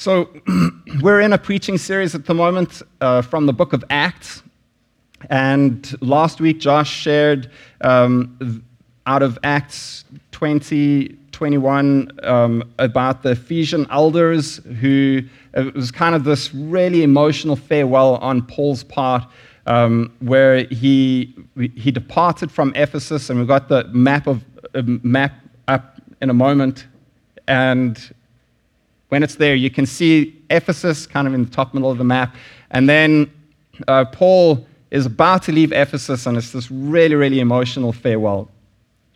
So, we're in a preaching series at the moment uh, from the book of Acts. And last week, Josh shared um, out of Acts 20, 21 um, about the Ephesian elders who it was kind of this really emotional farewell on Paul's part. Um, where he, he departed from Ephesus, and we've got the map, of, uh, map up in a moment. And when it's there, you can see Ephesus kind of in the top middle of the map. And then uh, Paul is about to leave Ephesus, and it's this really, really emotional farewell.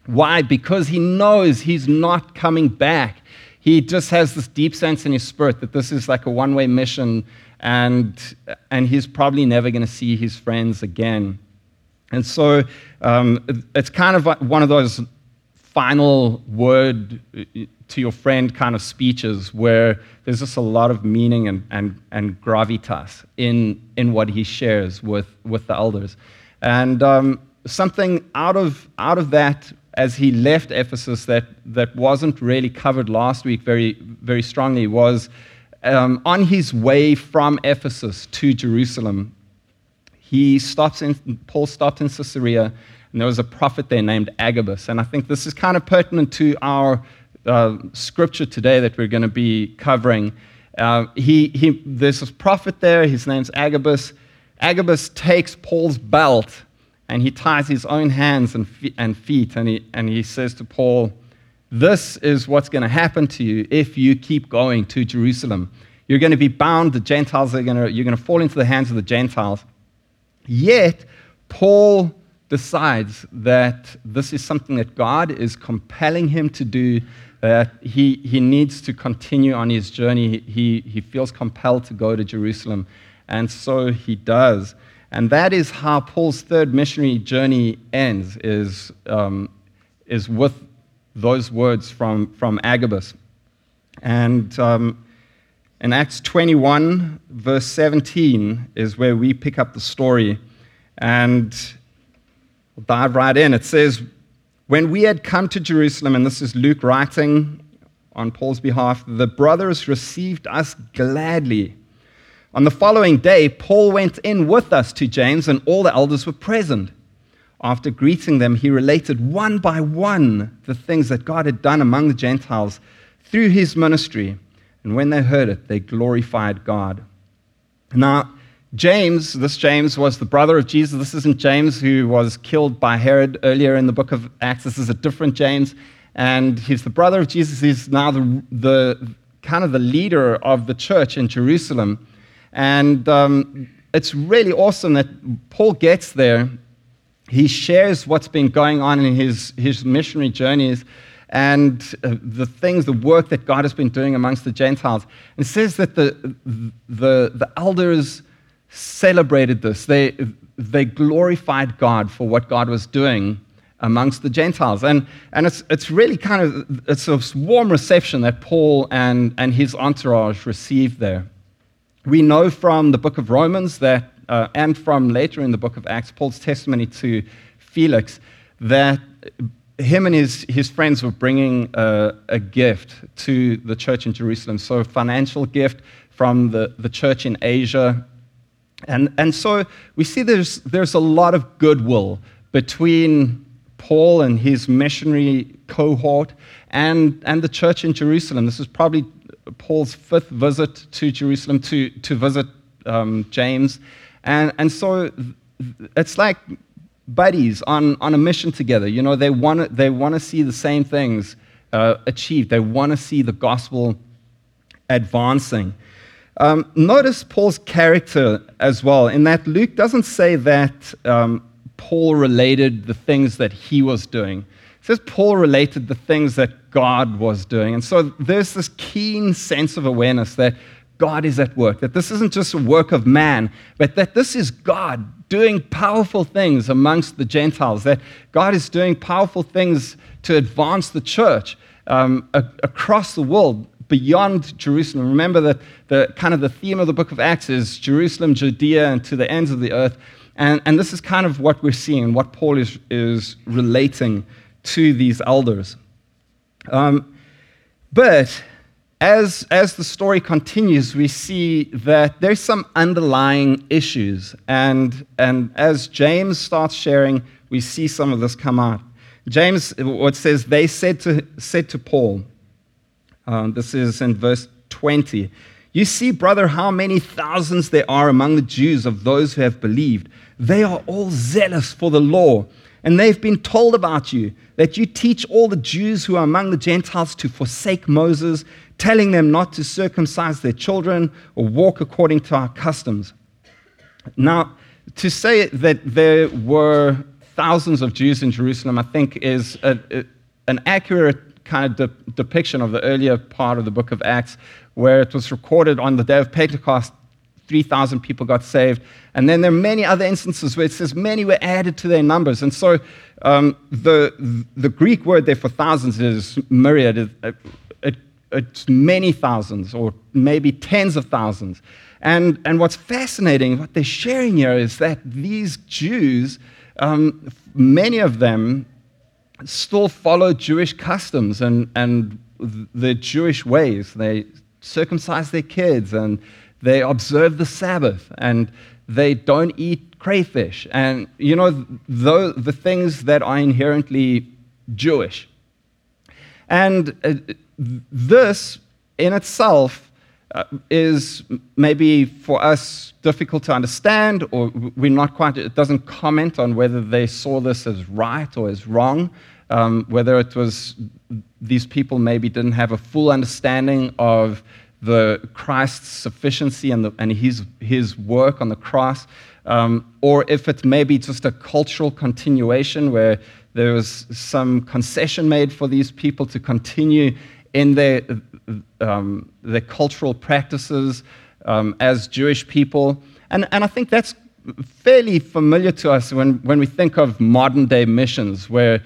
Why? Because he knows he's not coming back. He just has this deep sense in his spirit that this is like a one way mission, and, and he's probably never going to see his friends again. And so um, it's kind of one of those final word to your friend kind of speeches where there's just a lot of meaning and, and, and gravitas in, in what he shares with, with the elders. And um, something out of, out of that as he left Ephesus that, that wasn't really covered last week very, very strongly was um, on his way from Ephesus to Jerusalem. He stops in, Paul stopped in Caesarea, and there was a prophet there named Agabus. And I think this is kind of pertinent to our uh, scripture today that we're going to be covering. Uh, he, he, there's a prophet there, his name's Agabus. Agabus takes Paul's belt and he ties his own hands and, and feet, and he, and he says to Paul, This is what's going to happen to you if you keep going to Jerusalem. You're going to be bound, the Gentiles are going to, you're going to fall into the hands of the Gentiles. Yet, Paul decides that this is something that God is compelling him to do that he, he needs to continue on his journey. He, he feels compelled to go to Jerusalem, and so he does. And that is how Paul's third missionary journey ends, is, um, is with those words from, from Agabus. And um, in Acts 21, verse 17, is where we pick up the story. And we'll dive right in. It says, when we had come to Jerusalem, and this is Luke writing on Paul's behalf, the brothers received us gladly. On the following day, Paul went in with us to James, and all the elders were present. After greeting them, he related one by one the things that God had done among the Gentiles through his ministry. And when they heard it, they glorified God. Now, James, this James was the brother of Jesus. This isn't James who was killed by Herod earlier in the book of Acts. This is a different James. And he's the brother of Jesus. He's now the, the kind of the leader of the church in Jerusalem. And um, it's really awesome that Paul gets there. He shares what's been going on in his, his missionary journeys and uh, the things, the work that God has been doing amongst the Gentiles. And says that the, the, the elders celebrated this. They, they glorified God for what God was doing amongst the Gentiles. And, and it's, it's really kind of it's a warm reception that Paul and, and his entourage received there. We know from the book of Romans that, uh, and from later in the book of Acts, Paul's testimony to Felix, that him and his, his friends were bringing a, a gift to the church in Jerusalem. So, a financial gift from the, the church in Asia and, and so we see there's, there's a lot of goodwill between Paul and his missionary cohort and, and the church in Jerusalem. This is probably Paul's fifth visit to Jerusalem to, to visit um, James. And, and so it's like buddies on, on a mission together. You know, they want they want to see the same things uh, achieved, they want to see the gospel advancing. Um, notice Paul's character as well, in that Luke doesn't say that um, Paul related the things that he was doing. It says Paul related the things that God was doing. And so there's this keen sense of awareness that God is at work, that this isn't just a work of man, but that this is God doing powerful things amongst the Gentiles, that God is doing powerful things to advance the church um, a- across the world beyond Jerusalem. Remember that the kind of the theme of the book of Acts is Jerusalem, Judea, and to the ends of the earth. And, and this is kind of what we're seeing, what Paul is, is relating to these elders. Um, but as, as the story continues, we see that there's some underlying issues. And, and as James starts sharing, we see some of this come out. James, what says, they said to, said to Paul, um, this is in verse 20, You see, brother, how many thousands there are among the Jews of those who have believed. They are all zealous for the law, and they've been told about you that you teach all the Jews who are among the Gentiles to forsake Moses, telling them not to circumcise their children or walk according to our customs. Now, to say that there were thousands of Jews in Jerusalem, I think, is a, a, an accurate kind of de- depiction of the earlier part of the book of Acts, where it was recorded on the day of Pentecost, 3,000 people got saved. And then there are many other instances where it says many were added to their numbers. And so um, the, the Greek word there for thousands is myriad. It, it, it's many thousands, or maybe tens of thousands. And, and what's fascinating, what they're sharing here, is that these Jews um, many of them still follow Jewish customs and, and the Jewish ways. They circumcise their kids and they observe the Sabbath and they don't eat crayfish. And, you know, the, the things that are inherently Jewish. And uh, this in itself uh, is maybe for us difficult to understand, or we're not quite, it doesn't comment on whether they saw this as right or as wrong, um, whether it was these people maybe didn't have a full understanding of the Christ's sufficiency and, the, and his, his work on the cross, um, or if it's maybe just a cultural continuation where there was some concession made for these people to continue in their, um, their cultural practices um, as Jewish people. And, and I think that's fairly familiar to us when, when we think of modern day missions, where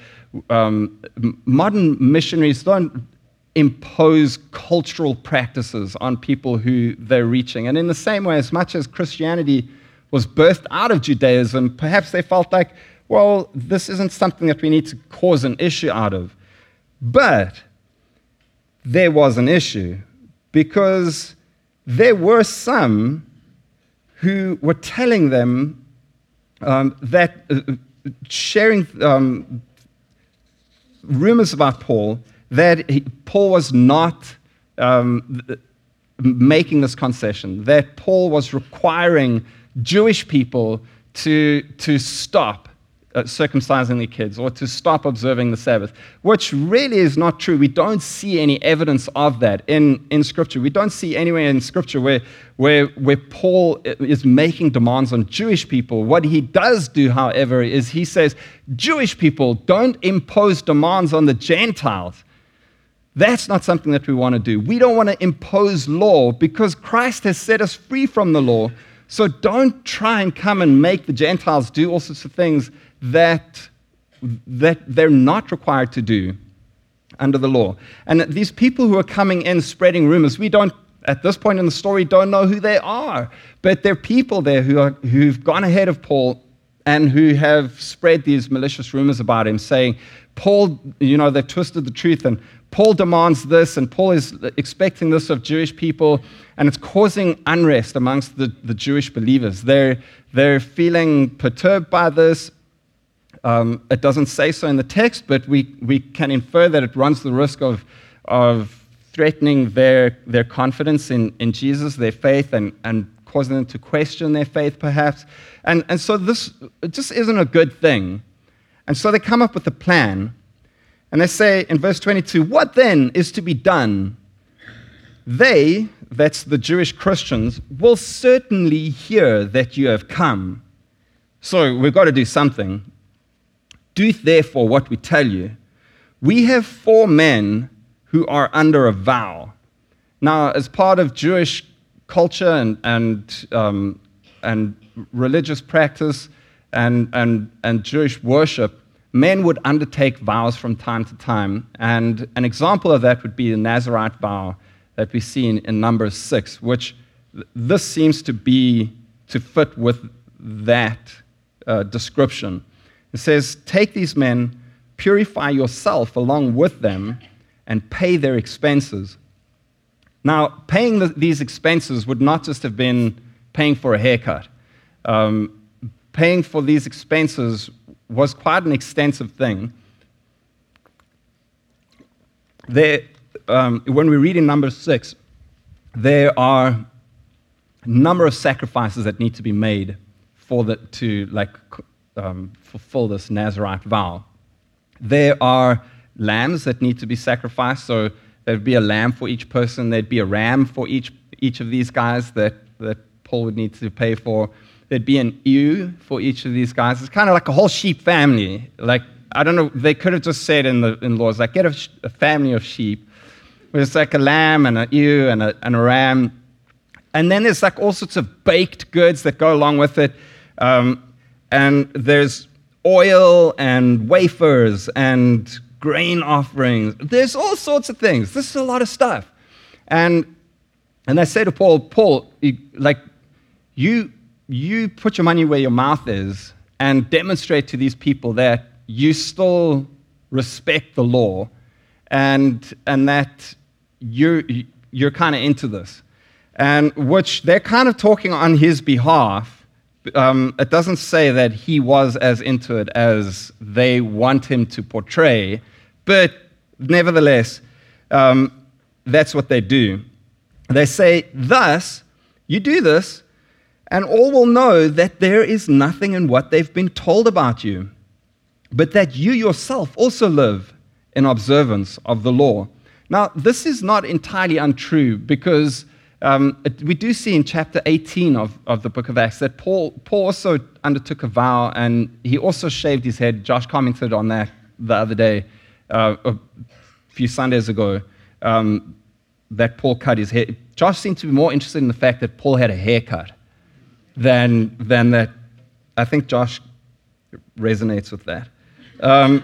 um, modern missionaries don't impose cultural practices on people who they're reaching. And in the same way, as much as Christianity was birthed out of Judaism, perhaps they felt like, well, this isn't something that we need to cause an issue out of. But there was an issue because there were some who were telling them um, that uh, sharing um, rumors about Paul that he, Paul was not um, making this concession, that Paul was requiring Jewish people to, to stop uh, circumcising their kids or to stop observing the Sabbath, which really is not true. We don't see any evidence of that in, in Scripture. We don't see anywhere in Scripture where, where, where Paul is making demands on Jewish people. What he does do, however, is he says, Jewish people, don't impose demands on the Gentiles. That's not something that we want to do. We don't want to impose law because Christ has set us free from the law. So don't try and come and make the Gentiles do all sorts of things that, that they're not required to do under the law. And these people who are coming in spreading rumors, we don't, at this point in the story, don't know who they are. But there are people there who are, who've gone ahead of Paul and who have spread these malicious rumors about him, saying, Paul, you know, they've twisted the truth, and Paul demands this, and Paul is expecting this of Jewish people, and it's causing unrest amongst the, the Jewish believers. They're, they're feeling perturbed by this, um, it doesn't say so in the text, but we, we can infer that it runs the risk of, of threatening their, their confidence in, in Jesus, their faith, and, and causing them to question their faith, perhaps. And, and so this just isn't a good thing. And so they come up with a plan. And they say in verse 22, What then is to be done? They, that's the Jewish Christians, will certainly hear that you have come. So we've got to do something. Do therefore what we tell you. We have four men who are under a vow. Now, as part of Jewish culture and, and, um, and religious practice and, and, and Jewish worship, men would undertake vows from time to time. And an example of that would be the Nazarite vow that we see in, in Numbers 6, which this seems to be to fit with that uh, description. It says, Take these men, purify yourself along with them, and pay their expenses. Now, paying the, these expenses would not just have been paying for a haircut. Um, paying for these expenses was quite an extensive thing. There, um, when we read in number six, there are a number of sacrifices that need to be made for the, to like um, fulfill this Nazarite vow. There are lambs that need to be sacrificed, so there'd be a lamb for each person, there'd be a ram for each, each of these guys that, that Paul would need to pay for. There'd be an ewe for each of these guys. It's kind of like a whole sheep family. Like, I don't know, they could have just said in the in laws, like, get a, a family of sheep. It's like a lamb and an ewe and a, and a ram. And then there's like all sorts of baked goods that go along with it. Um, and there's oil and wafers and grain offerings. There's all sorts of things. This is a lot of stuff. And, and I say to Paul, Paul, like, you, you put your money where your mouth is and demonstrate to these people that you still respect the law and, and that you're, you're kind of into this. And which they're kind of talking on his behalf um, it doesn't say that he was as into it as they want him to portray, but nevertheless, um, that's what they do. They say, Thus, you do this, and all will know that there is nothing in what they've been told about you, but that you yourself also live in observance of the law. Now, this is not entirely untrue because um, we do see in chapter 18 of, of the book of Acts that Paul, Paul also undertook a vow and he also shaved his head. Josh commented on that the other day, uh, a few Sundays ago, um, that Paul cut his hair. Josh seemed to be more interested in the fact that Paul had a haircut than, than that. I think Josh resonates with that. Um,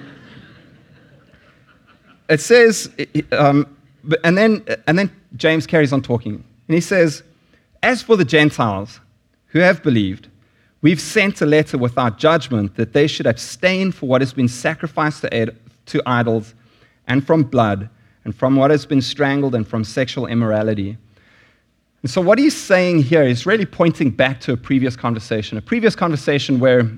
it says, um, and, then, and then James carries on talking. And he says, As for the Gentiles who have believed, we've sent a letter with our judgment that they should abstain from what has been sacrificed to, idols, and from blood, and from what has been strangled, and from sexual immorality. And so, what he's saying here is really pointing back to a previous conversation, a previous conversation where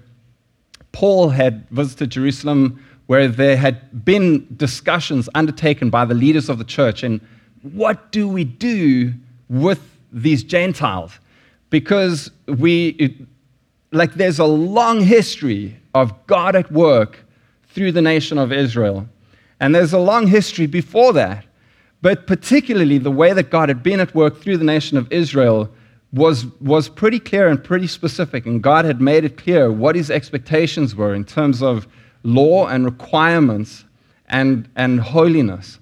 Paul had visited Jerusalem, where there had been discussions undertaken by the leaders of the church. And what do we do with these Gentiles because we, like, there's a long history of God at work through the nation of Israel. And there's a long history before that. But particularly the way that God had been at work through the nation of Israel was, was pretty clear and pretty specific. And God had made it clear what his expectations were in terms of law and requirements and, and holiness.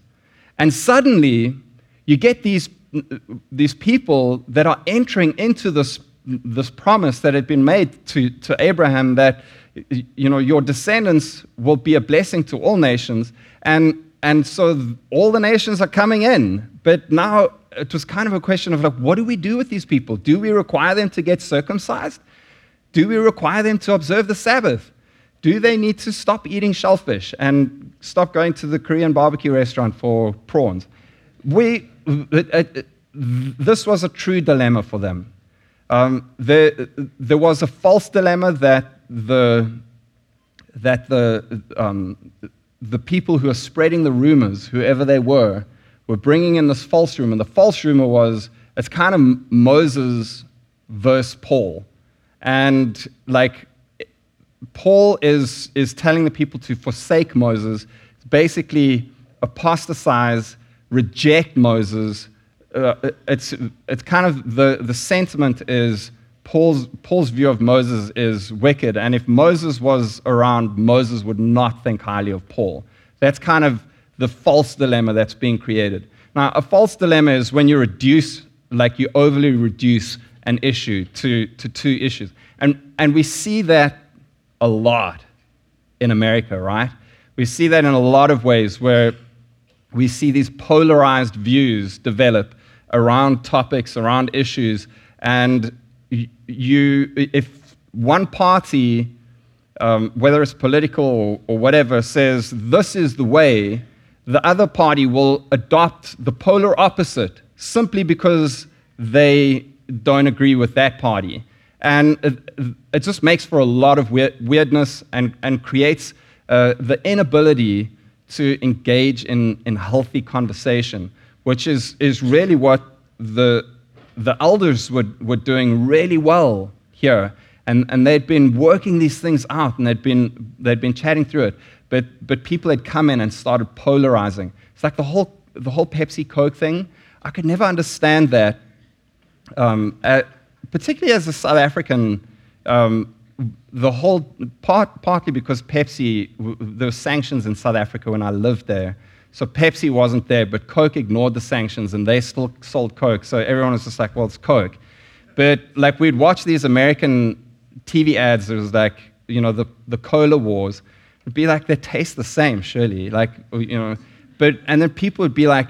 And suddenly, you get these these people that are entering into this, this promise that had been made to, to Abraham that you know, your descendants will be a blessing to all nations. And, and so all the nations are coming in. But now it was kind of a question of like, what do we do with these people? Do we require them to get circumcised? Do we require them to observe the Sabbath? Do they need to stop eating shellfish and stop going to the Korean barbecue restaurant for prawns? We, this was a true dilemma for them. Um, there, there was a false dilemma that the, that the, um, the people who are spreading the rumors, whoever they were, were bringing in this false rumor. The false rumor was it's kind of Moses versus Paul. And like, Paul is, is telling the people to forsake Moses, basically apostatize, reject Moses, uh, it's, it's kind of the, the sentiment is Paul's, Paul's view of Moses is wicked, and if Moses was around, Moses would not think highly of Paul. That's kind of the false dilemma that's being created. Now, a false dilemma is when you reduce, like you overly reduce an issue to, to two issues. And, and we see that a lot in America, right? We see that in a lot of ways where we see these polarized views develop around topics, around issues, and you, if one party, um, whether it's political or, whatever, says this is the way, the other party will adopt the polar opposite simply because they don't agree with that party. And it, it just makes for a lot of weird, weirdness and, and creates uh, the inability to engage in, in healthy conversation, which is, is really what the, the elders were, were doing really well here. And, and they'd been working these things out and they'd been, they'd been chatting through it. But, but people had come in and started polarizing. It's like the whole, the whole Pepsi Coke thing. I could never understand that, um, uh, particularly as a South African. Um, the whole part, partly because Pepsi, there were sanctions in South Africa when I lived there. So Pepsi wasn't there, but Coke ignored the sanctions and they still sold Coke. So everyone was just like, well, it's Coke. But like we'd watch these American TV ads, it was like, you know, the, the cola wars. It'd be like they taste the same, surely. Like, you know, but, and then people would be like,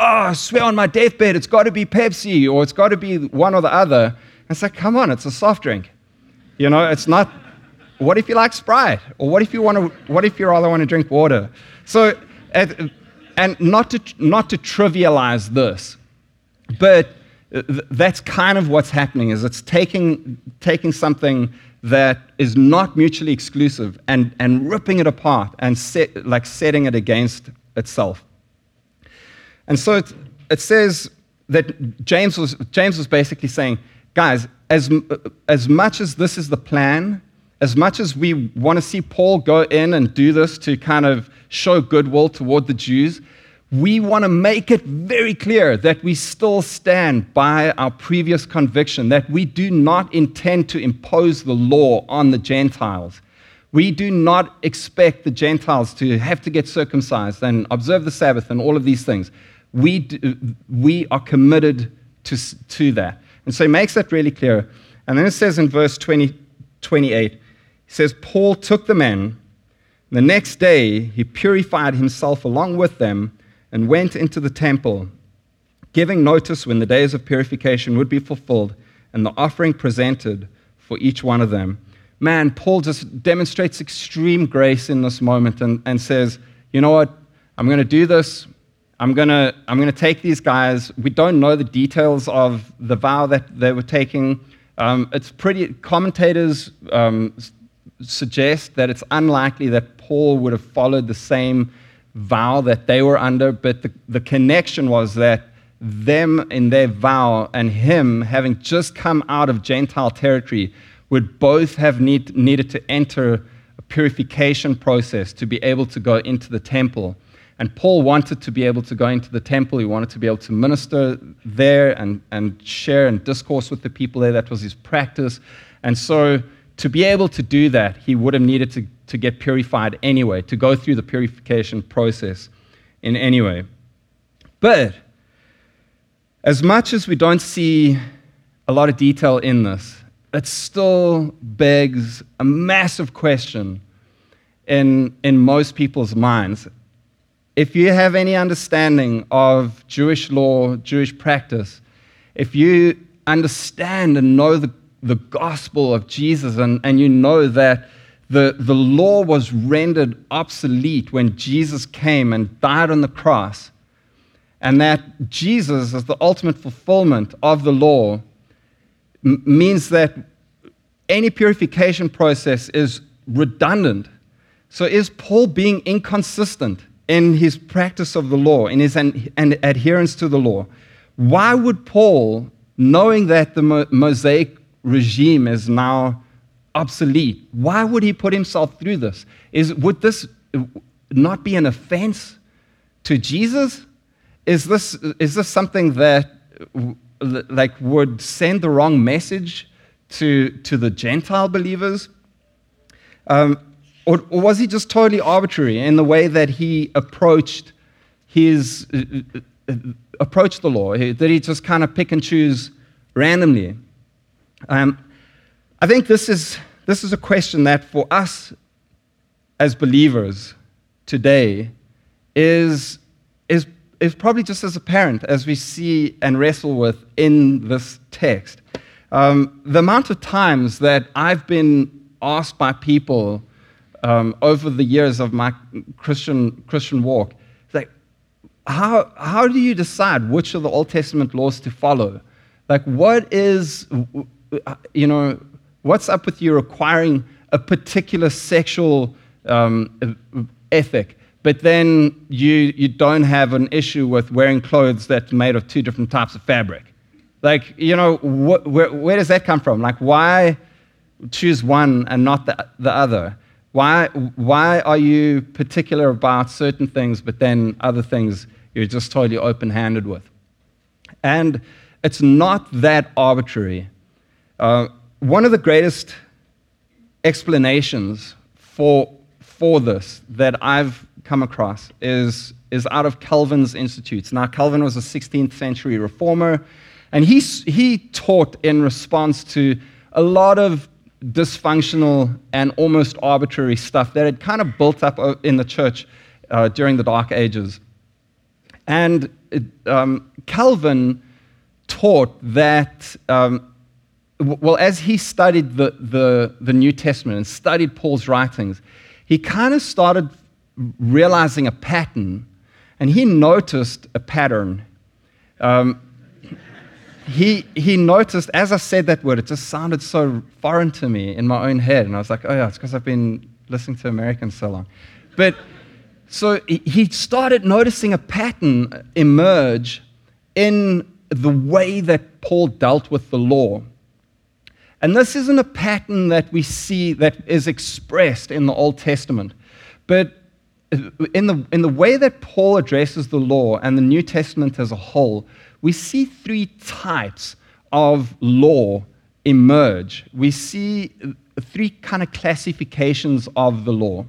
oh, I swear on my deathbed, it's got to be Pepsi or it's got to be one or the other. And it's like, come on, it's a soft drink. You know, it's not. What if you like Sprite? Or what if you want to? What if you rather want to drink water? So, and not to not to trivialize this, but uh, that's kind of what's happening. Is it's taking taking something that is not mutually exclusive and and ripping it apart and set, like setting it against itself. And so it, it says that James was James was basically saying, guys, as, as much as this is the plan, as much as we want to see Paul go in and do this to kind of show goodwill toward the Jews, we want to make it very clear that we still stand by our previous conviction that we do not intend to impose the law on the Gentiles. We do not expect the Gentiles to have to get circumcised and observe the Sabbath and all of these things. We, do, we are committed to, to that. And so he makes that really clear. And then it says in verse 20, 28, he says, Paul took the men. The next day, he purified himself along with them and went into the temple, giving notice when the days of purification would be fulfilled and the offering presented for each one of them. Man, Paul just demonstrates extreme grace in this moment and, and says, You know what? I'm going to do this. I'm going to I'm going to take these guys. We don't know the details of the vow that they were taking. Um, it's pretty, commentators um, suggest that it's unlikely that Paul would have followed the same vow that they were under, but the, the connection was that them in their vow and him having just come out of Gentile territory would both have need, needed to enter a purification process to be able to go into the temple. And Paul wanted to be able to go into the temple. He wanted to be able to minister there and, and share and discourse with the people there. That was his practice. And so, to be able to do that, he would have needed to, to get purified anyway, to go through the purification process in any way. But, as much as we don't see a lot of detail in this, it still begs a massive question in, in most people's minds if you have any understanding of Jewish law, Jewish practice, if you understand and know the, the gospel of Jesus and, and you know that the, the law was rendered obsolete when Jesus came and died on the cross, and that Jesus, as the ultimate fulfillment of the law, m- means that any purification process is redundant. So, is Paul being inconsistent? in his practice of the law, in his an, an adherence to the law, why would Paul, knowing that the Mosaic regime is now obsolete, why would he put himself through this? Is, would this not be an offense to Jesus? Is this, is this something that like, would send the wrong message to, to the Gentile believers? Um, or, or, was he just totally arbitrary in the way that he approached his uh, approached the law? That he just kind of pick and choose randomly? Um, I think this is this is a question that for us as believers today is is is probably just as apparent as we see and wrestle with in this text. Um, the amount of times that I've been asked by people um, over the years of my Christian, Christian walk. Like, how, how do you decide which of the Old Testament laws to follow? Like, what is, you know, what's up with you requiring a particular sexual um, ethic, but then you, you don't have an issue with wearing clothes that's made of two different types of fabric? Like, you know, wh- where, where does that come from? Like, why choose one and not the, the other? Why, why are you particular about certain things, but then other things you're just totally open handed with? And it's not that arbitrary. Uh, one of the greatest explanations for, for this that I've come across is, is out of Calvin's Institutes. Now, Calvin was a 16th century reformer, and he, he taught in response to a lot of dysfunctional and almost arbitrary stuff that had kind of built up in the church uh, during the Dark Ages. And it, um, Calvin taught that, um, well, as he studied the, the, the New Testament and studied Paul's writings, he kind of started realizing a pattern, and he noticed a pattern. Um, he, he noticed, as I said that word, it just sounded so foreign to me in my own head. And I was like, oh, yeah, it's because I've been listening to Americans so long. But so he started noticing a pattern emerge in the way that Paul dealt with the law. And this isn't a pattern that we see that is expressed in the Old Testament, but in the, in the way that Paul addresses the law and the New Testament as a whole, we see three types of law emerge. We see three kind of classifications of the law.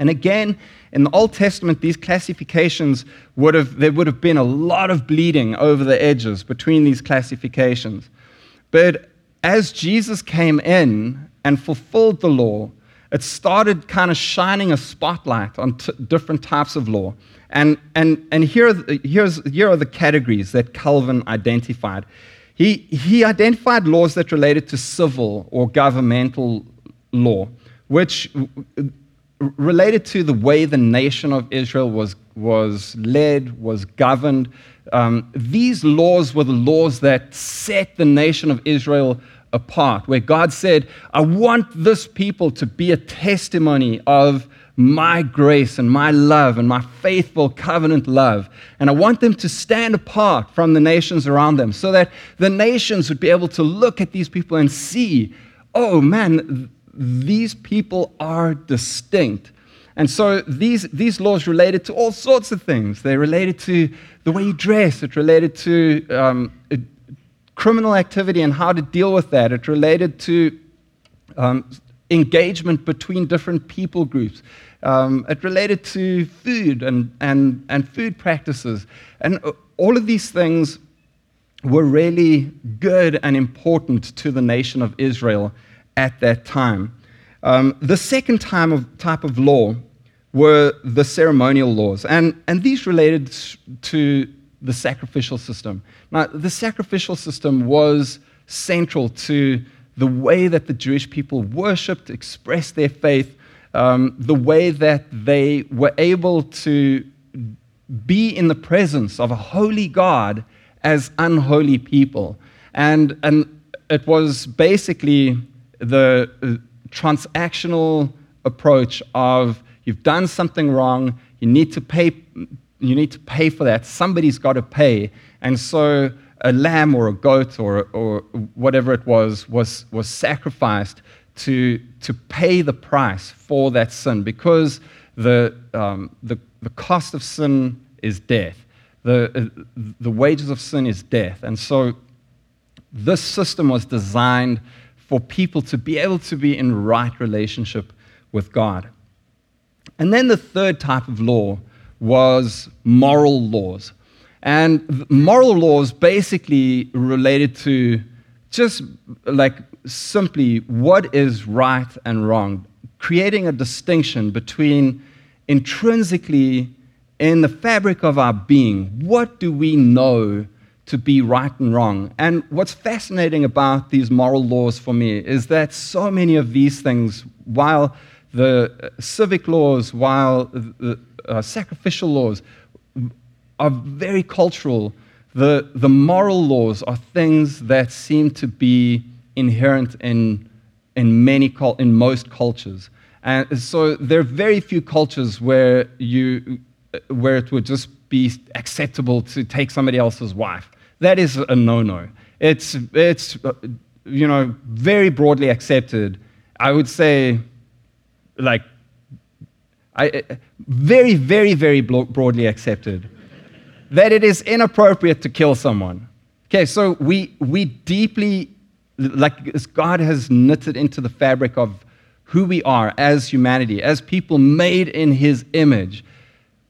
And again, in the Old Testament, these classifications would have, there would have been a lot of bleeding over the edges between these classifications. But as Jesus came in and fulfilled the law, it started kind of shining a spotlight on t- different types of law. And, and, and here, are the, here's, here are the categories that Calvin identified. He, he identified laws that related to civil or governmental law, which related to the way the nation of Israel was, was led, was governed. Um, these laws were the laws that set the nation of Israel apart, where God said, I want this people to be a testimony of my grace and my love and my faithful covenant love. And I want them to stand apart from the nations around them so that the nations would be able to look at these people and see, oh man, these people are distinct. And so these, these laws related to all sorts of things. They related to the way you dress, it related to um, criminal activity and how to deal with that, it related to um, engagement between different people groups. Um, it related to food and, and, and food practices. And all of these things were really good and important to the nation of Israel at that time. Um, the second time of, type of law were the ceremonial laws, and, and these related to the sacrificial system. Now, the sacrificial system was central to the way that the Jewish people worshiped, expressed their faith, um, the way that they were able to be in the presence of a holy God as unholy people. And, and it was basically the uh, transactional approach of you've done something wrong, you need to pay, you need to pay for that. Somebody's got to pay. And so a lamb or a goat or, or whatever it was, was was sacrificed to, to pay the price for that sin because the, um, the, the cost of sin is death. The, the wages of sin is death. And so this system was designed for people to be able to be in right relationship with God. And then the third type of law was moral laws. And moral laws basically related to just like simply what is right and wrong, creating a distinction between intrinsically in the fabric of our being, what do we know to be right and wrong? And what's fascinating about these moral laws for me is that so many of these things, while the uh, civic laws, while the uh, sacrificial laws, are very cultural. The, the moral laws are things that seem to be inherent in, in, many, in most cultures. And so there are very few cultures where, you, where it would just be acceptable to take somebody else's wife. That is a no no. It's, it's you know, very broadly accepted. I would say, like, I, very, very, very broadly accepted that it is inappropriate to kill someone. Okay, so we, we deeply, like, God has knitted into the fabric of who we are as humanity, as people made in His image,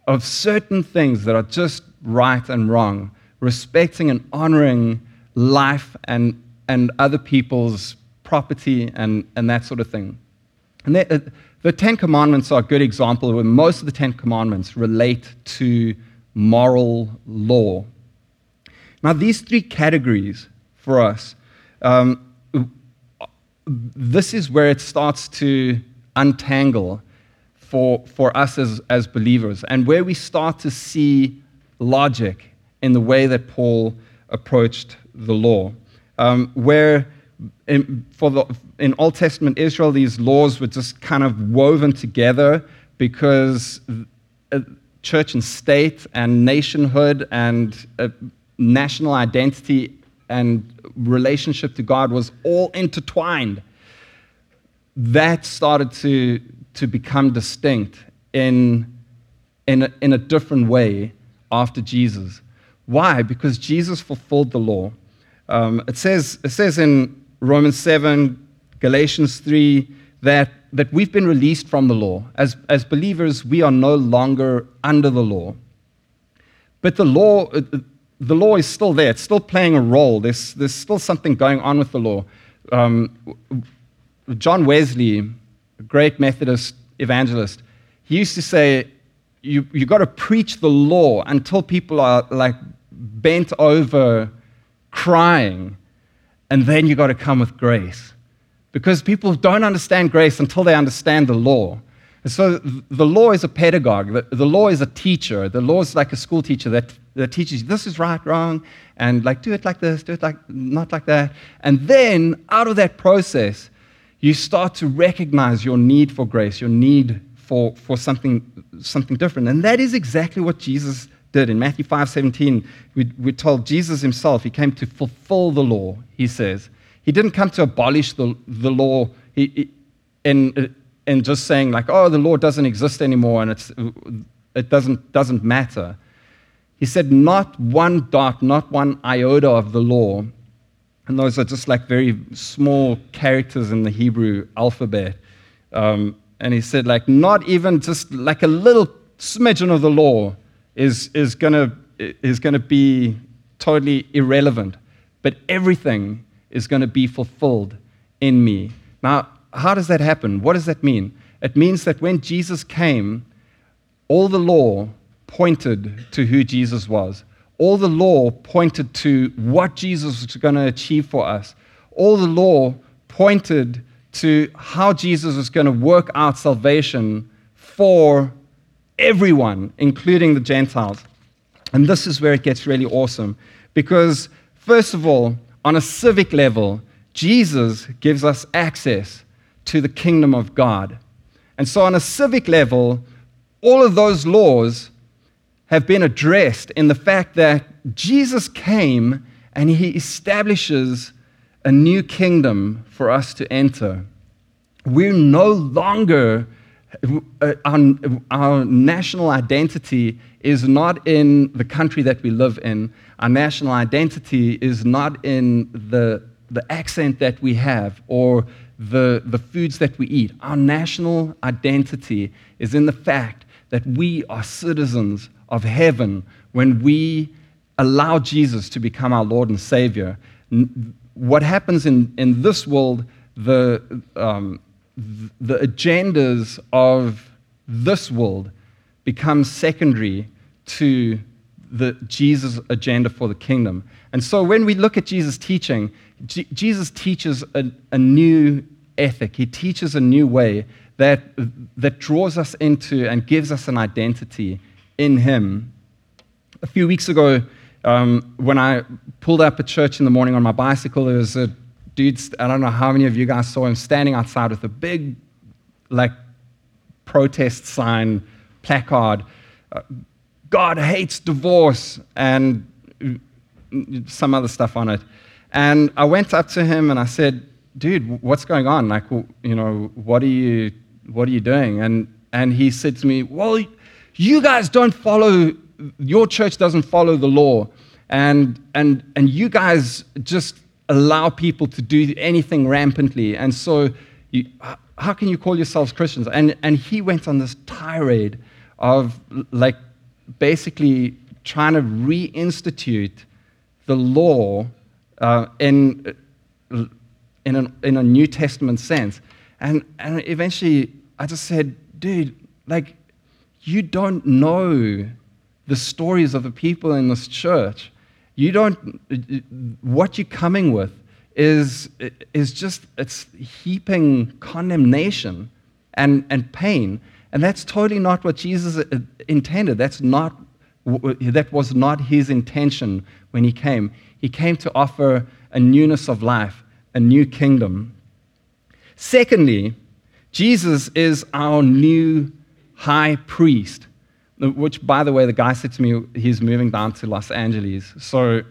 of certain things that are just right and wrong, respecting and honoring life and, and other people's property and, and that sort of thing. And uh, the Ten Commandments are a good example where most of the Ten Commandments relate to moral law. Now, these three categories for us, um, this is where it starts to untangle for, for us as, as believers and where we start to see logic in the way that Paul approached the law. Um, where in, for the, in Old Testament Israel, these laws were just kind of woven together because uh, church and state and nationhood and uh, national identity and relationship to God was all intertwined. That started to, to become distinct in, in, a, in a different way after Jesus. Why? Because Jesus fulfilled the law. Um, it, says, it says in Romans 7, Galatians 3, that, that we've been released from the law. As, as believers, we are no longer under the law. But the law, uh, the law is still there, it's still playing a role. There's, there's still something going on with the law. Um, John Wesley, a great Methodist evangelist, he used to say, you, you got to preach the law until people are like bent over crying, and then you got to come with grace. Because people don't understand grace until they understand the law. And so the law is a pedagogue, the, the law is a teacher. The law is like a school teacher that, that teaches you this is right, wrong, and like do it like this, do it like not like that. And then out of that process, you start to recognize your need for grace, your need for, for something, something different. And that is exactly what Jesus did. In Matthew 5 17, we, we're told Jesus himself, he came to fulfill the law, he says. He didn't come to abolish the, the law he, he, in, in just saying, like, oh, the law doesn't exist anymore and it's, it doesn't, doesn't matter. He said, not one dot, not one iota of the law. And those are just like very small characters in the Hebrew alphabet. Um, and he said, like, not even just like a little smidgen of the law is, is going is gonna be totally irrelevant, but everything is going to be fulfilled in me. Now, how does that happen? What does that mean? It means that when Jesus came, all the law pointed to who Jesus was. All the law pointed to what Jesus was going to achieve for us. All the law pointed to how Jesus was going to work out salvation for everyone, including the Gentiles. And this is where it gets really awesome. Because, first of all, on a civic level, Jesus gives us access to the kingdom of God. And so, on a civic level, all of those laws have been addressed in the fact that Jesus came and he establishes a new kingdom for us to enter. We're no longer our, our, national identity is not in the country that we live in. Our national identity is not in the, the accent that we have or the, the foods that we eat. Our national identity is in the fact that we are citizens of heaven when we allow Jesus to become our Lord and Savior. What happens in, in this world, the, um, the agendas of this world become secondary to the Jesus agenda for the kingdom. And so when we look at Jesus' teaching, G- Jesus teaches a, a, new ethic. He teaches a new way that, that draws us into and gives us an identity in Him. a few weeks ago, um, when I pulled up at church in the morning on my bicycle, there was a dude, I don't know how many of you guys saw him standing outside with a big, like, protest sign, placard. Uh, God hates divorce, and some other stuff on it. And I went up to him and I said, dude, what's going on? Like, you know, what are you, what are you doing? And, and he said to me, well, you guys don't follow, your church doesn't follow the law. And, and, and you guys just allow people to do anything rampantly. And so, you, how can you call yourselves Christians? And, and he went on this tirade of like basically trying to reinstitute the law uh, in, in, an, in a New Testament sense. And, and eventually I just said, dude, like, you don't know the stories of the people in this church. You don't, what you're coming with is, is just, it's heaping condemnation and, and pain. And that's totally not what Jesus uh, intended. That's not, that was not his intention when he came. He came to offer a newness of life, a new kingdom. Secondly, Jesus is our new high priest which, by the way, the guy said to me he's moving down to Los Angeles, so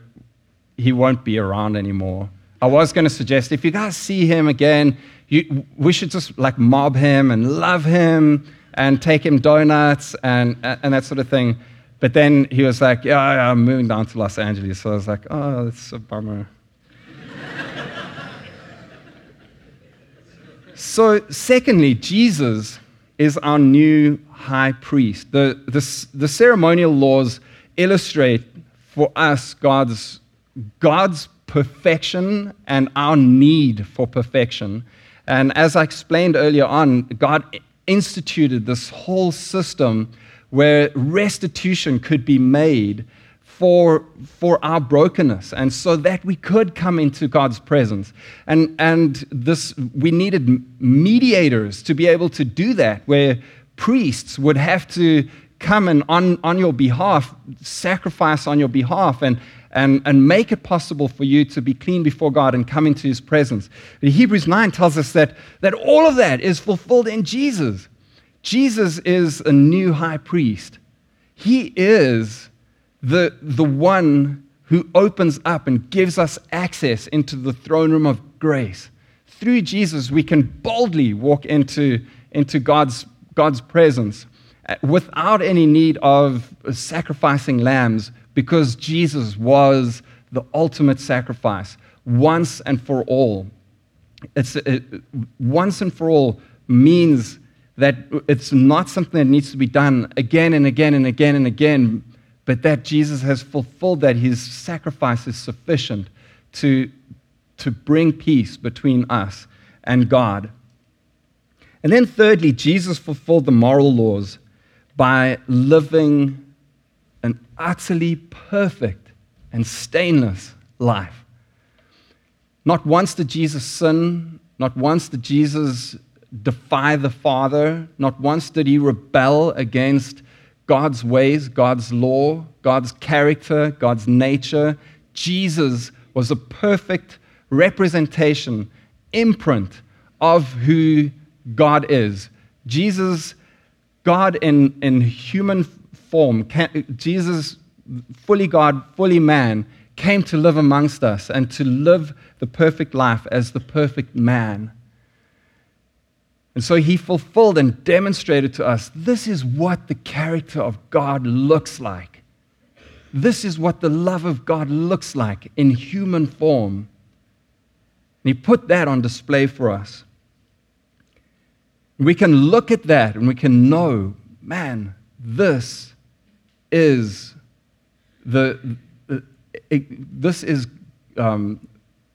he won't be around anymore. I was going to suggest if you guys see him again, you, we should just like mob him and love him and take him donuts and, and that sort of thing. But then he was like, yeah, yeah, I'm moving down to Los Angeles. So I was like, oh, that's a bummer. so, secondly, Jesus is our new high priest. The, the, the ceremonial laws illustrate for us God's, God's perfection and our need for perfection. And as I explained earlier on, God instituted this whole system where restitution could be made for, for our brokenness and so that we could come into God's presence. And, and this, we needed mediators to be able to do that, where priests would have to come and on, on your behalf, sacrifice on your behalf, and, and, and make it possible for you to be clean before God and come into His presence. Hebrews 9 tells us that, that all of that is fulfilled in Jesus. Jesus is a new high priest. He is the, the one who opens up and gives us access into the throne room of grace. Through Jesus, we can boldly walk into, into God's, God's presence uh, without any need of sacrificing lambs because Jesus was the ultimate sacrifice once and for all. It's, it, once and for all means that it's not something that needs to be done again and again and again and again but that Jesus has fulfilled that. His sacrifice is sufficient to, to bring peace between us and God. And then, thirdly, Jesus fulfilled the moral laws by living an utterly perfect and stainless life. Not once did Jesus sin, not once did Jesus defy the Father, not once did he rebel against God's ways, God's law, God's character, God's nature. Jesus was a perfect representation, imprint of who God is. Jesus, God in, in human form, Jesus, fully God, fully man, came to live amongst us and to live the perfect life as the perfect man. And so he fulfilled and demonstrated to us this is what the character of God looks like. This is what the love of God looks like in human form. And he put that on display for us. We can look at that and we can know, man, this is the, it, this is um,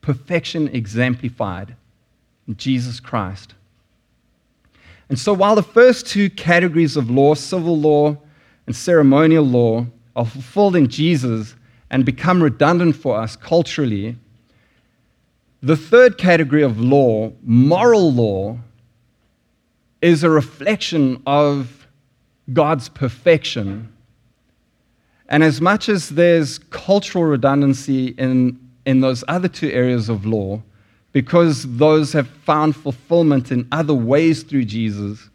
perfection exemplified in Jesus Christ. And so, while the first two categories of law, civil law and ceremonial law, are fulfilled in Jesus and become redundant for us culturally, the third category of law, moral law, is a reflection of God's perfection. And as much as there's cultural redundancy in, in those other two areas of law, because those have found fulfillment in other ways through Jesus,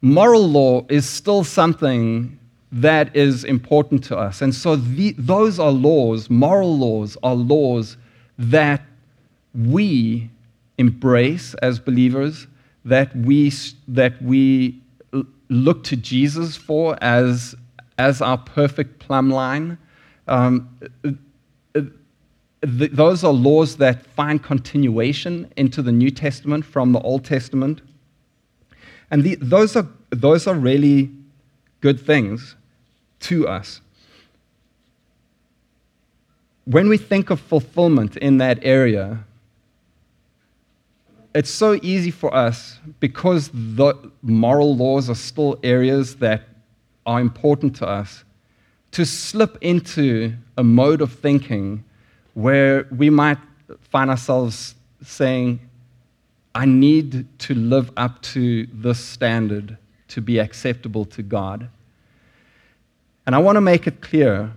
moral law is still something that is important to us. And so the, those are laws, moral laws are laws that we embrace as believers, that we, that we look to Jesus for as, as our perfect plumb line. Um, th- those are laws that find continuation into the New Testament from the Old Testament. And the, those, are, those are really good things to us. When we think of fulfillment in that area, it's so easy for us because the moral laws are still areas that are important to us to slip into a mode of thinking where we might find ourselves saying, I need to live up to this standard to be acceptable to God. And I want to make it clear,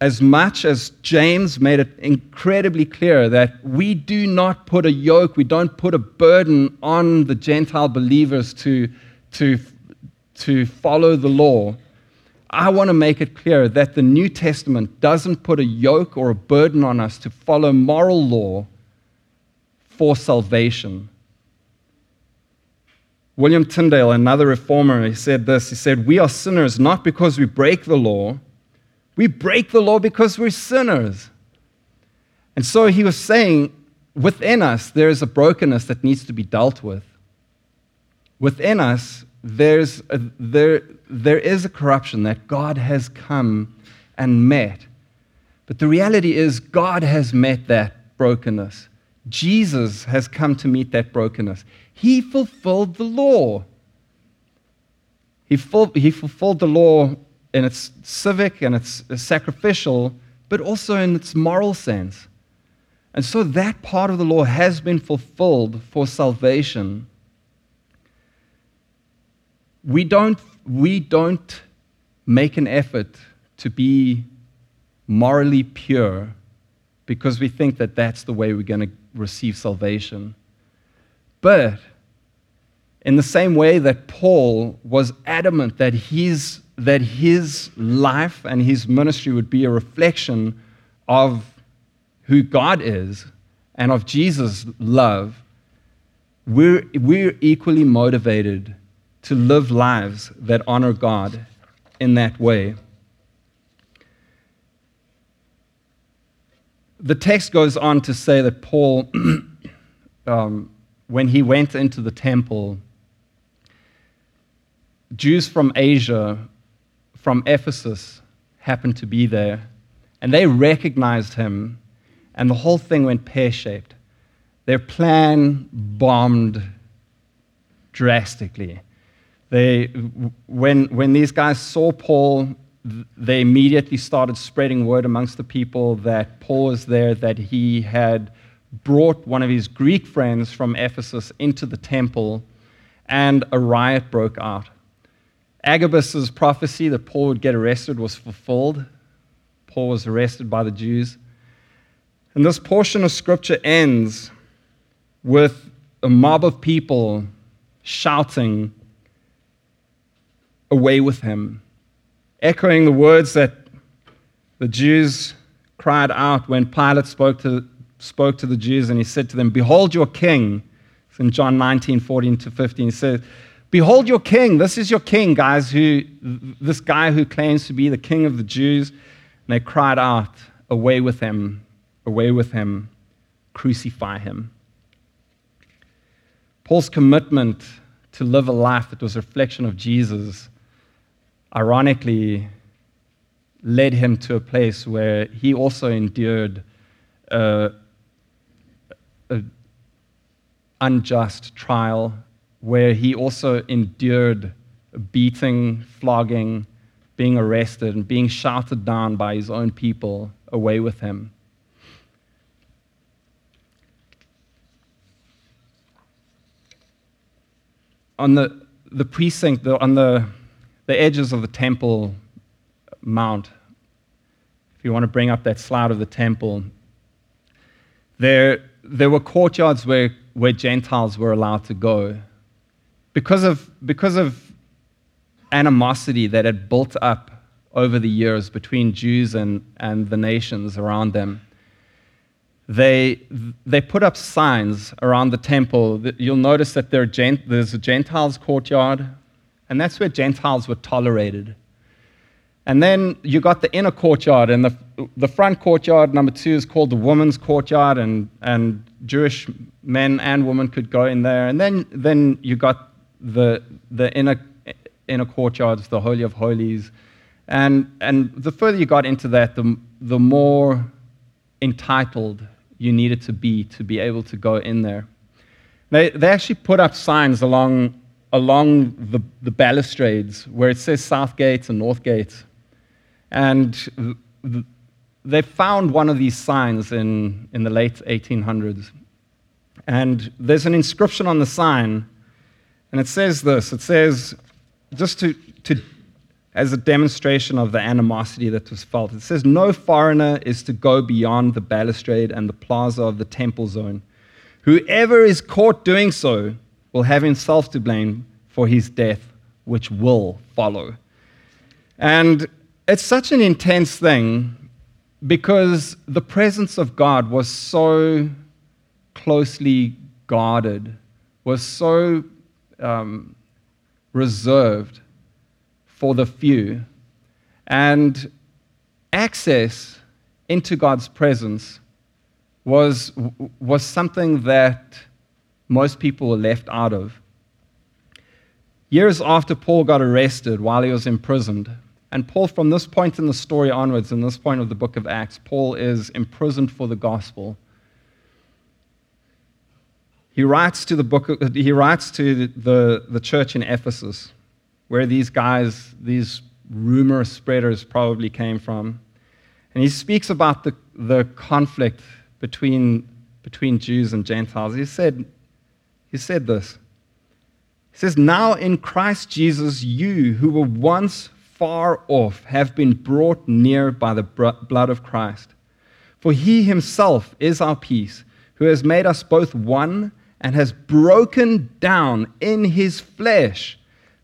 as much as James made it incredibly clear that we do not put a yoke, we don't put a burden on the Gentile believers to, to, to follow the law. I want to make it clear that the New Testament doesn't put a yoke or a burden on us to follow moral law for salvation. William Tyndale, another reformer, he said this. He said, We are sinners not because we break the law, we break the law because we're sinners. And so he was saying, within us, there is a brokenness that needs to be dealt with. Within us, there's a, there, there is a corruption that God has come and met. But the reality is, God has met that brokenness. Jesus has come to meet that brokenness. He fulfilled the law. He, full, he fulfilled the law in its civic and its sacrificial, but also in its moral sense. And so that part of the law has been fulfilled for salvation we don't, we don't make an effort to be morally pure because we think that that's the way we're going to receive salvation. But in the same way that Paul was adamant that his, that his life and his ministry would be a reflection of who God is and of Jesus' love, we're, we're equally motivated to live lives that honor God in that way. The text goes on to say that Paul, um, when he went into the temple, Jews from Asia, from Ephesus, happened to be there, and they recognized him, and the whole thing went pear shaped. Their plan bombed drastically. They, when, when these guys saw Paul, they immediately started spreading word amongst the people that Paul was there, that he had brought one of his Greek friends from Ephesus into the temple, and a riot broke out. Agabus's prophecy that Paul would get arrested was fulfilled. Paul was arrested by the Jews. And this portion of scripture ends with a mob of people shouting, away with him, echoing the words that the Jews cried out when Pilate spoke to, spoke to the Jews and he said to them, Behold your king. It's in John 19, 14 to 15. He says, Behold your king. This is your king, guys, who, this guy who claims to be the king of the Jews. And they cried out, Away with him, away with him, crucify him. Paul's commitment to live a life that was a reflection of Jesus ironically led him to a place where he also endured an unjust trial, where he also endured beating, flogging, being arrested, and being shouted down by his own people away with him. On the, the precinct, on the the edges of the Temple Mount if you want to bring up that slide of the temple, there, there were courtyards where, where Gentiles were allowed to go. Because of, because of animosity that had built up over the years between Jews and, and the nations around them, they, they put up signs around the temple. You'll notice that there gent, there's a Gentiles' courtyard, and that's where Gentiles were tolerated. And then you got the inner courtyard, and the, the front courtyard, number two, is called the women's courtyard, and, and Jewish men and women could go in there. And then, then you got the, the inner, inner courtyards, the Holy of Holies. And, and the further you got into that, the, the more entitled you needed to be to be able to go in there. They, they actually put up signs along, along the, the balustrades where it says South Gate and North Gate. And they found one of these signs in, in the late 1800s. And there's an inscription on the sign, and it says this it says, just to, to as a demonstration of the animosity that was felt. It says, No foreigner is to go beyond the balustrade and the plaza of the temple zone. Whoever is caught doing so will have himself to blame for his death, which will follow. And it's such an intense thing because the presence of God was so closely guarded, was so um, reserved for the few. And access into God's presence was, was something that most people were left out of. Years after Paul got arrested while he was imprisoned, and Paul, from this point in the story onwards, in this point of the book of Acts, Paul is imprisoned for the gospel. He writes to the book, he writes to the, the church in Ephesus where these guys, these rumor spreaders, probably came from. And he speaks about the, the conflict between, between Jews and Gentiles. He said, he said this. He says, Now in Christ Jesus, you who were once far off have been brought near by the blood of Christ. For he himself is our peace, who has made us both one and has broken down in his flesh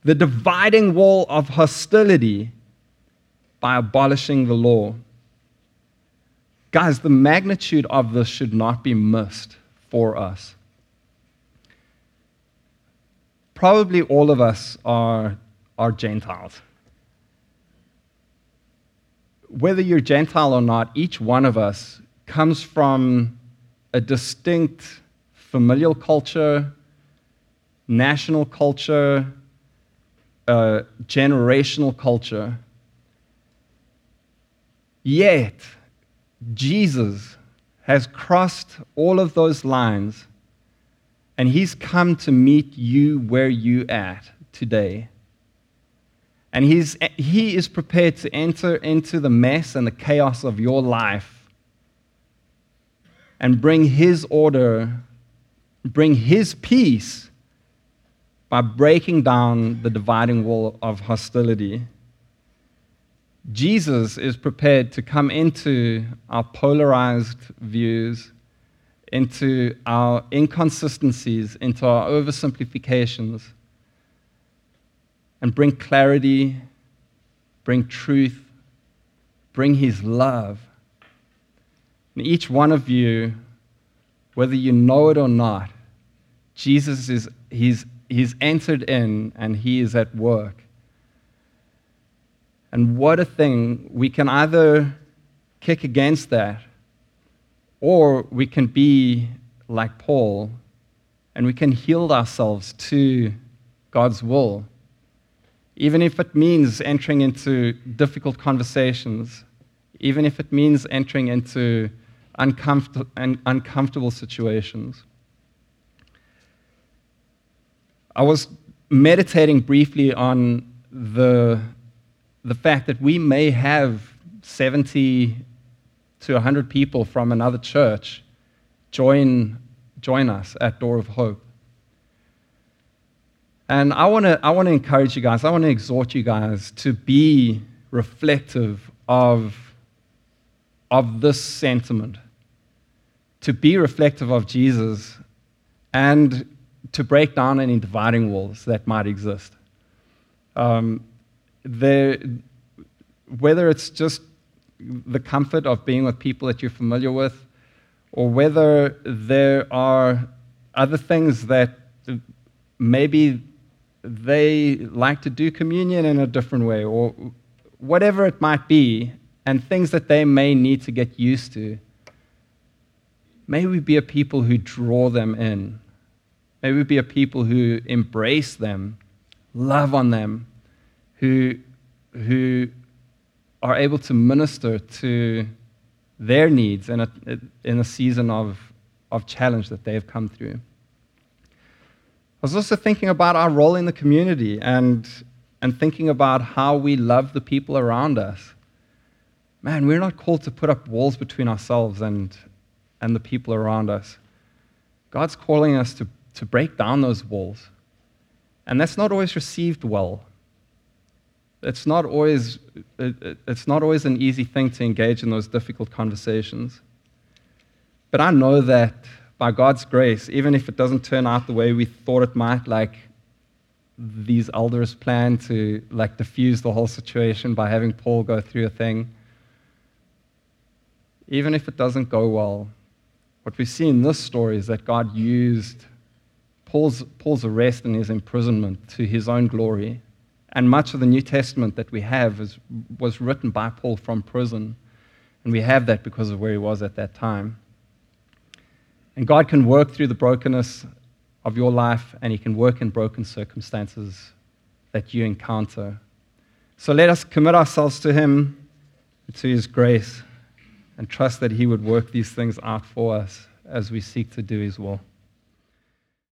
the dividing wall of hostility by abolishing the law. Guys, the magnitude of this should not be missed for us. Probably all of us are, are Gentiles. Whether you're Gentile or not, each one of us comes from a distinct familial culture, national culture, uh, generational culture. Yet, Jesus has crossed all of those lines and he's come to meet you where you at today. And he's, he is prepared to enter into the mess and the chaos of your life and bring his order, bring his peace by breaking down the dividing wall of hostility. Jesus is prepared to come into our polarized views, into our inconsistencies, into our oversimplifications, and bring clarity, bring truth, bring His love. And each one of you, whether you know it or not, Jesus is he's he's entered in and he is at work. And what a thing. We can either kick against that or we can be like Paul and we can yield ourselves to God's will. Even if it means entering into difficult conversations, even if it means entering into uncomfort- uncomfortable situations. I was meditating briefly on the, the fact that we may have 70 to 100 people from another church join, join us at Door of Hope. And I want to I wanna encourage you guys, I want to exhort you guys to be reflective of of this sentiment to be reflective of Jesus and to break down any dividing walls that might exist. Um, there, whether it's just the comfort of being with people that you're familiar with, or whether there are other things that maybe they like to do communion in a different way, or whatever it might be, and things that they may need to get used to. May we be a people who draw them in. May we be a people who embrace them, love on them, who, who are able to minister to their needs in a, in a season of, of challenge that they have come through. I was also thinking about our role in the community and, and thinking about how we love the people around us. Man, we're not called to put up walls between ourselves and, and the people around us. God's calling us to, to break down those walls. And that's not always received well. It's not, always, it, it's not always an easy thing to engage in those difficult conversations. But I know that by God's grace, even if it doesn't turn out the way we thought it might, like these elders plan to like diffuse the whole situation by having Paul go through a thing, even if it doesn't go well, what we see in this story is that God used Paul's, Paul's arrest and his imprisonment to his own glory. And much of the New Testament that we have is, was written by Paul from prison. And we have that because of where he was at that time. And God can work through the brokenness of your life, and He can work in broken circumstances that you encounter. So let us commit ourselves to Him, to His grace, and trust that He would work these things out for us as we seek to do His will.